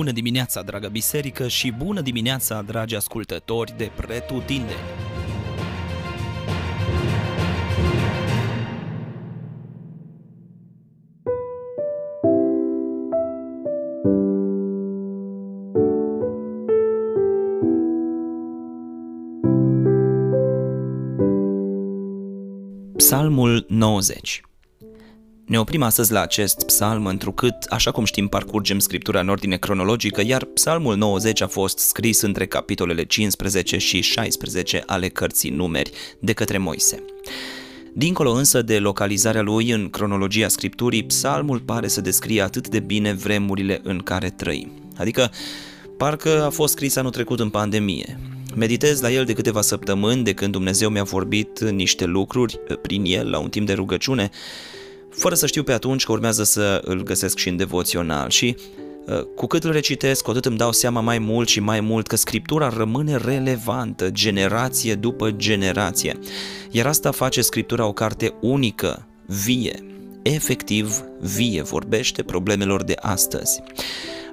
Bună dimineața, dragă biserică, și bună dimineața, dragi ascultători de Pretutindeni! Psalmul 90 ne oprim astăzi la acest psalm, întrucât, așa cum știm, parcurgem scriptura în ordine cronologică, iar psalmul 90 a fost scris între capitolele 15 și 16 ale cărții numeri de către Moise. Dincolo însă de localizarea lui în cronologia scripturii, psalmul pare să descrie atât de bine vremurile în care trăim. Adică, parcă a fost scris anul trecut în pandemie. Meditez la el de câteva săptămâni de când Dumnezeu mi-a vorbit niște lucruri prin el la un timp de rugăciune fără să știu pe atunci că urmează să îl găsesc și în devoțional și uh, cu cât îl recitesc, cu atât îmi dau seama mai mult și mai mult că scriptura rămâne relevantă generație după generație. Iar asta face scriptura o carte unică, vie, efectiv vie, vorbește problemelor de astăzi.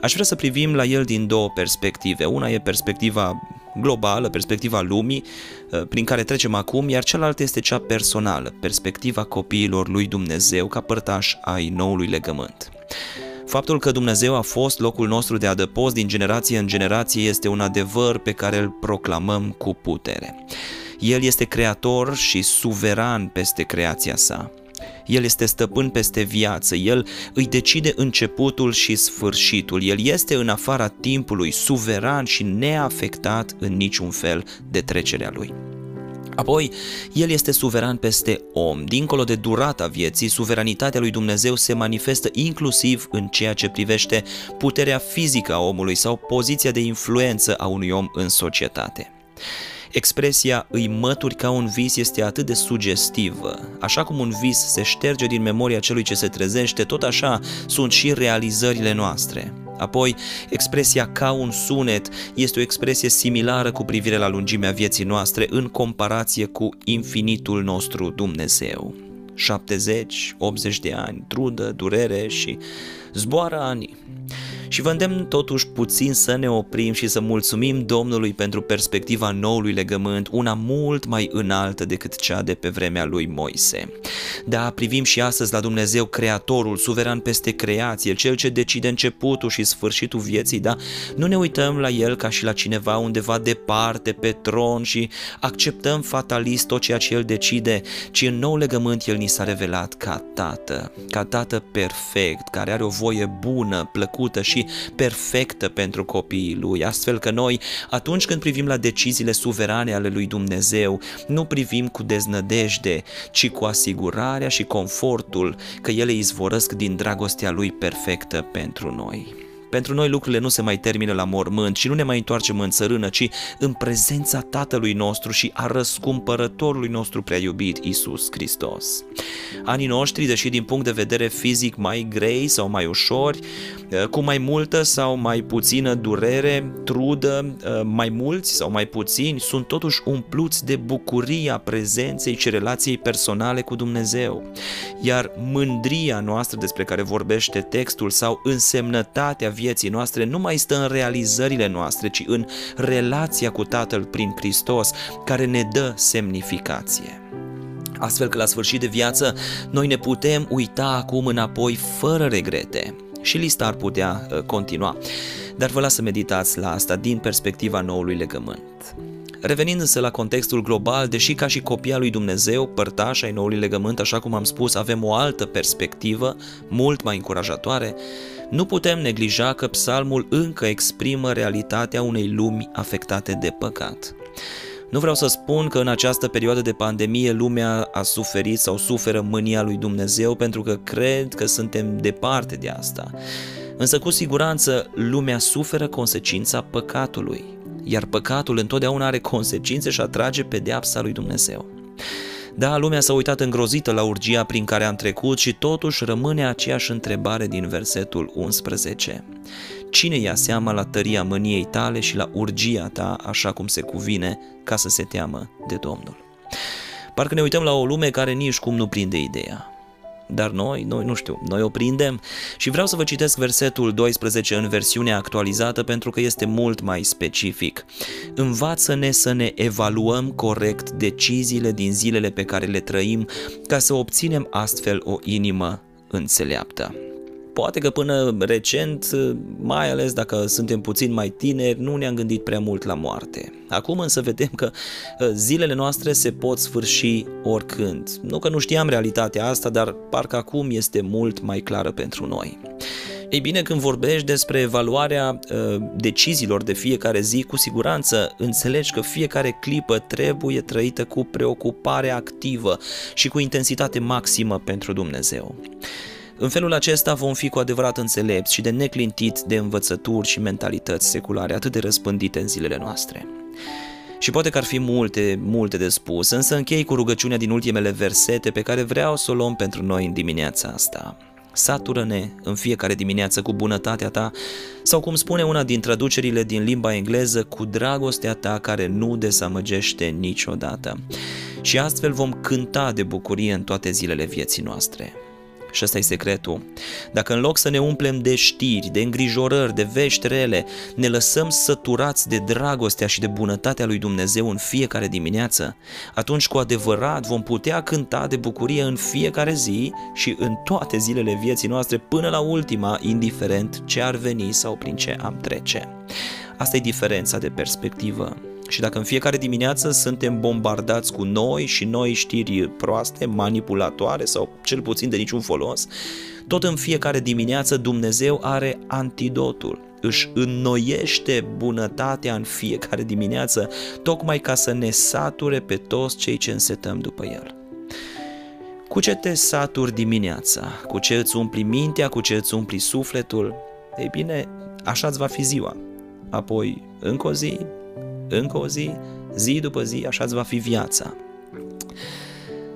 Aș vrea să privim la el din două perspective. Una e perspectiva globală, perspectiva lumii uh, prin care trecem acum, iar cealaltă este cea personală, perspectiva copiilor lui Dumnezeu ca părtaș ai noului legământ. Faptul că Dumnezeu a fost locul nostru de adăpost din generație în generație este un adevăr pe care îl proclamăm cu putere. El este creator și suveran peste creația sa. El este stăpân peste viață, El îi decide începutul și sfârșitul, El este în afara timpului, suveran și neafectat în niciun fel de trecerea Lui. Apoi, El este suveran peste om. Dincolo de durata vieții, suveranitatea lui Dumnezeu se manifestă inclusiv în ceea ce privește puterea fizică a omului sau poziția de influență a unui om în societate. Expresia îi mături ca un vis este atât de sugestivă. Așa cum un vis se șterge din memoria celui ce se trezește, tot așa sunt și realizările noastre. Apoi, expresia ca un sunet este o expresie similară cu privire la lungimea vieții noastre în comparație cu infinitul nostru Dumnezeu. 70, 80 de ani, trudă, durere și zboară ani. Și vă îndemn totuși puțin să ne oprim și să mulțumim Domnului pentru perspectiva noului legământ, una mult mai înaltă decât cea de pe vremea lui Moise. Da, privim și astăzi la Dumnezeu, Creatorul, suveran peste creație, Cel ce decide începutul și sfârșitul vieții, da? Nu ne uităm la El ca și la cineva undeva departe, pe tron și acceptăm fatalist tot ceea ce El decide, ci în nou legământ El ni s-a revelat ca Tată, ca Tată perfect, care are o voie bună, plăcută și și perfectă pentru copiii lui, astfel că noi, atunci când privim la deciziile suverane ale lui Dumnezeu, nu privim cu deznădejde, ci cu asigurarea și confortul că ele izvorăsc din dragostea lui perfectă pentru noi. Pentru noi lucrurile nu se mai termină la mormânt și nu ne mai întoarcem în țărână, ci în prezența Tatălui nostru și a răscumpărătorului nostru prea iubit, Isus Hristos. Anii noștri, deși din punct de vedere fizic mai grei sau mai ușori, eh, cu mai multă sau mai puțină durere, trudă, eh, mai mulți sau mai puțini, sunt totuși umpluți de bucuria prezenței și relației personale cu Dumnezeu. Iar mândria noastră despre care vorbește textul sau însemnătatea vieții noastre nu mai stă în realizările noastre, ci în relația cu Tatăl prin Hristos, care ne dă semnificație. Astfel că la sfârșit de viață noi ne putem uita acum înapoi fără regrete și lista ar putea uh, continua. Dar vă las să meditați la asta din perspectiva noului legământ. Revenind însă la contextul global, deși ca și copia lui Dumnezeu, părtaș ai noului legământ, așa cum am spus, avem o altă perspectivă, mult mai încurajatoare, nu putem neglija că psalmul încă exprimă realitatea unei lumi afectate de păcat. Nu vreau să spun că în această perioadă de pandemie lumea a suferit sau suferă mânia lui Dumnezeu pentru că cred că suntem departe de asta. Însă cu siguranță lumea suferă consecința păcatului, iar păcatul întotdeauna are consecințe și atrage pedeapsa lui Dumnezeu. Da, lumea s-a uitat îngrozită la urgia prin care am trecut și totuși rămâne aceeași întrebare din versetul 11. Cine ia seama la tăria mâniei tale și la urgia ta așa cum se cuvine ca să se teamă de Domnul? Parcă ne uităm la o lume care nici cum nu prinde ideea. Dar noi, noi nu știu, noi o prindem și vreau să vă citesc versetul 12 în versiunea actualizată pentru că este mult mai specific. Învață-ne să ne evaluăm corect deciziile din zilele pe care le trăim ca să obținem astfel o inimă înțeleaptă. Poate că până recent, mai ales dacă suntem puțin mai tineri, nu ne-am gândit prea mult la moarte. Acum însă vedem că uh, zilele noastre se pot sfârși oricând. Nu că nu știam realitatea asta, dar parcă acum este mult mai clară pentru noi. Ei bine, când vorbești despre evaluarea uh, deciziilor de fiecare zi, cu siguranță înțelegi că fiecare clipă trebuie trăită cu preocupare activă și cu intensitate maximă pentru Dumnezeu. În felul acesta vom fi cu adevărat înțelepți și de neclintit de învățături și mentalități seculare atât de răspândite în zilele noastre. Și poate că ar fi multe, multe de spus, însă închei cu rugăciunea din ultimele versete pe care vreau să o luăm pentru noi în dimineața asta. Satură-ne în fiecare dimineață cu bunătatea ta sau cum spune una din traducerile din limba engleză, cu dragostea ta care nu desamăgește niciodată. Și astfel vom cânta de bucurie în toate zilele vieții noastre. Și ăsta e secretul. Dacă în loc să ne umplem de știri, de îngrijorări, de vești rele, ne lăsăm săturați de dragostea și de bunătatea lui Dumnezeu în fiecare dimineață, atunci cu adevărat vom putea cânta de bucurie în fiecare zi și în toate zilele vieții noastre până la ultima, indiferent ce ar veni sau prin ce am trece. Asta e diferența de perspectivă. Și dacă în fiecare dimineață suntem bombardați cu noi și noi știri proaste, manipulatoare sau cel puțin de niciun folos, tot în fiecare dimineață Dumnezeu are antidotul. Își înnoiește bunătatea în fiecare dimineață, tocmai ca să ne sature pe toți cei ce însetăm după El. Cu ce te saturi dimineața? Cu ce îți umpli mintea? Cu ce îți umpli sufletul? Ei bine, așa îți va fi ziua. Apoi, încă o zi, încă o zi, zi după zi, așa îți va fi viața.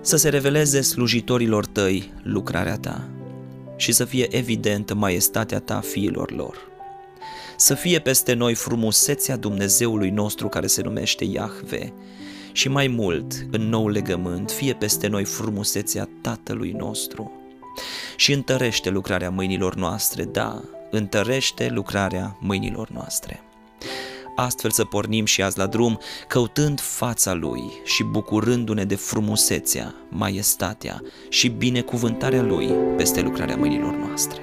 Să se reveleze slujitorilor tăi lucrarea ta și să fie evidentă maestatea ta fiilor lor. Să fie peste noi frumusețea Dumnezeului nostru care se numește Iahve și mai mult, în nou legământ, fie peste noi frumusețea Tatălui nostru. Și întărește lucrarea mâinilor noastre, da, întărește lucrarea mâinilor noastre astfel să pornim și azi la drum, căutând fața Lui și bucurându-ne de frumusețea, maestatea și binecuvântarea Lui peste lucrarea mâinilor noastre.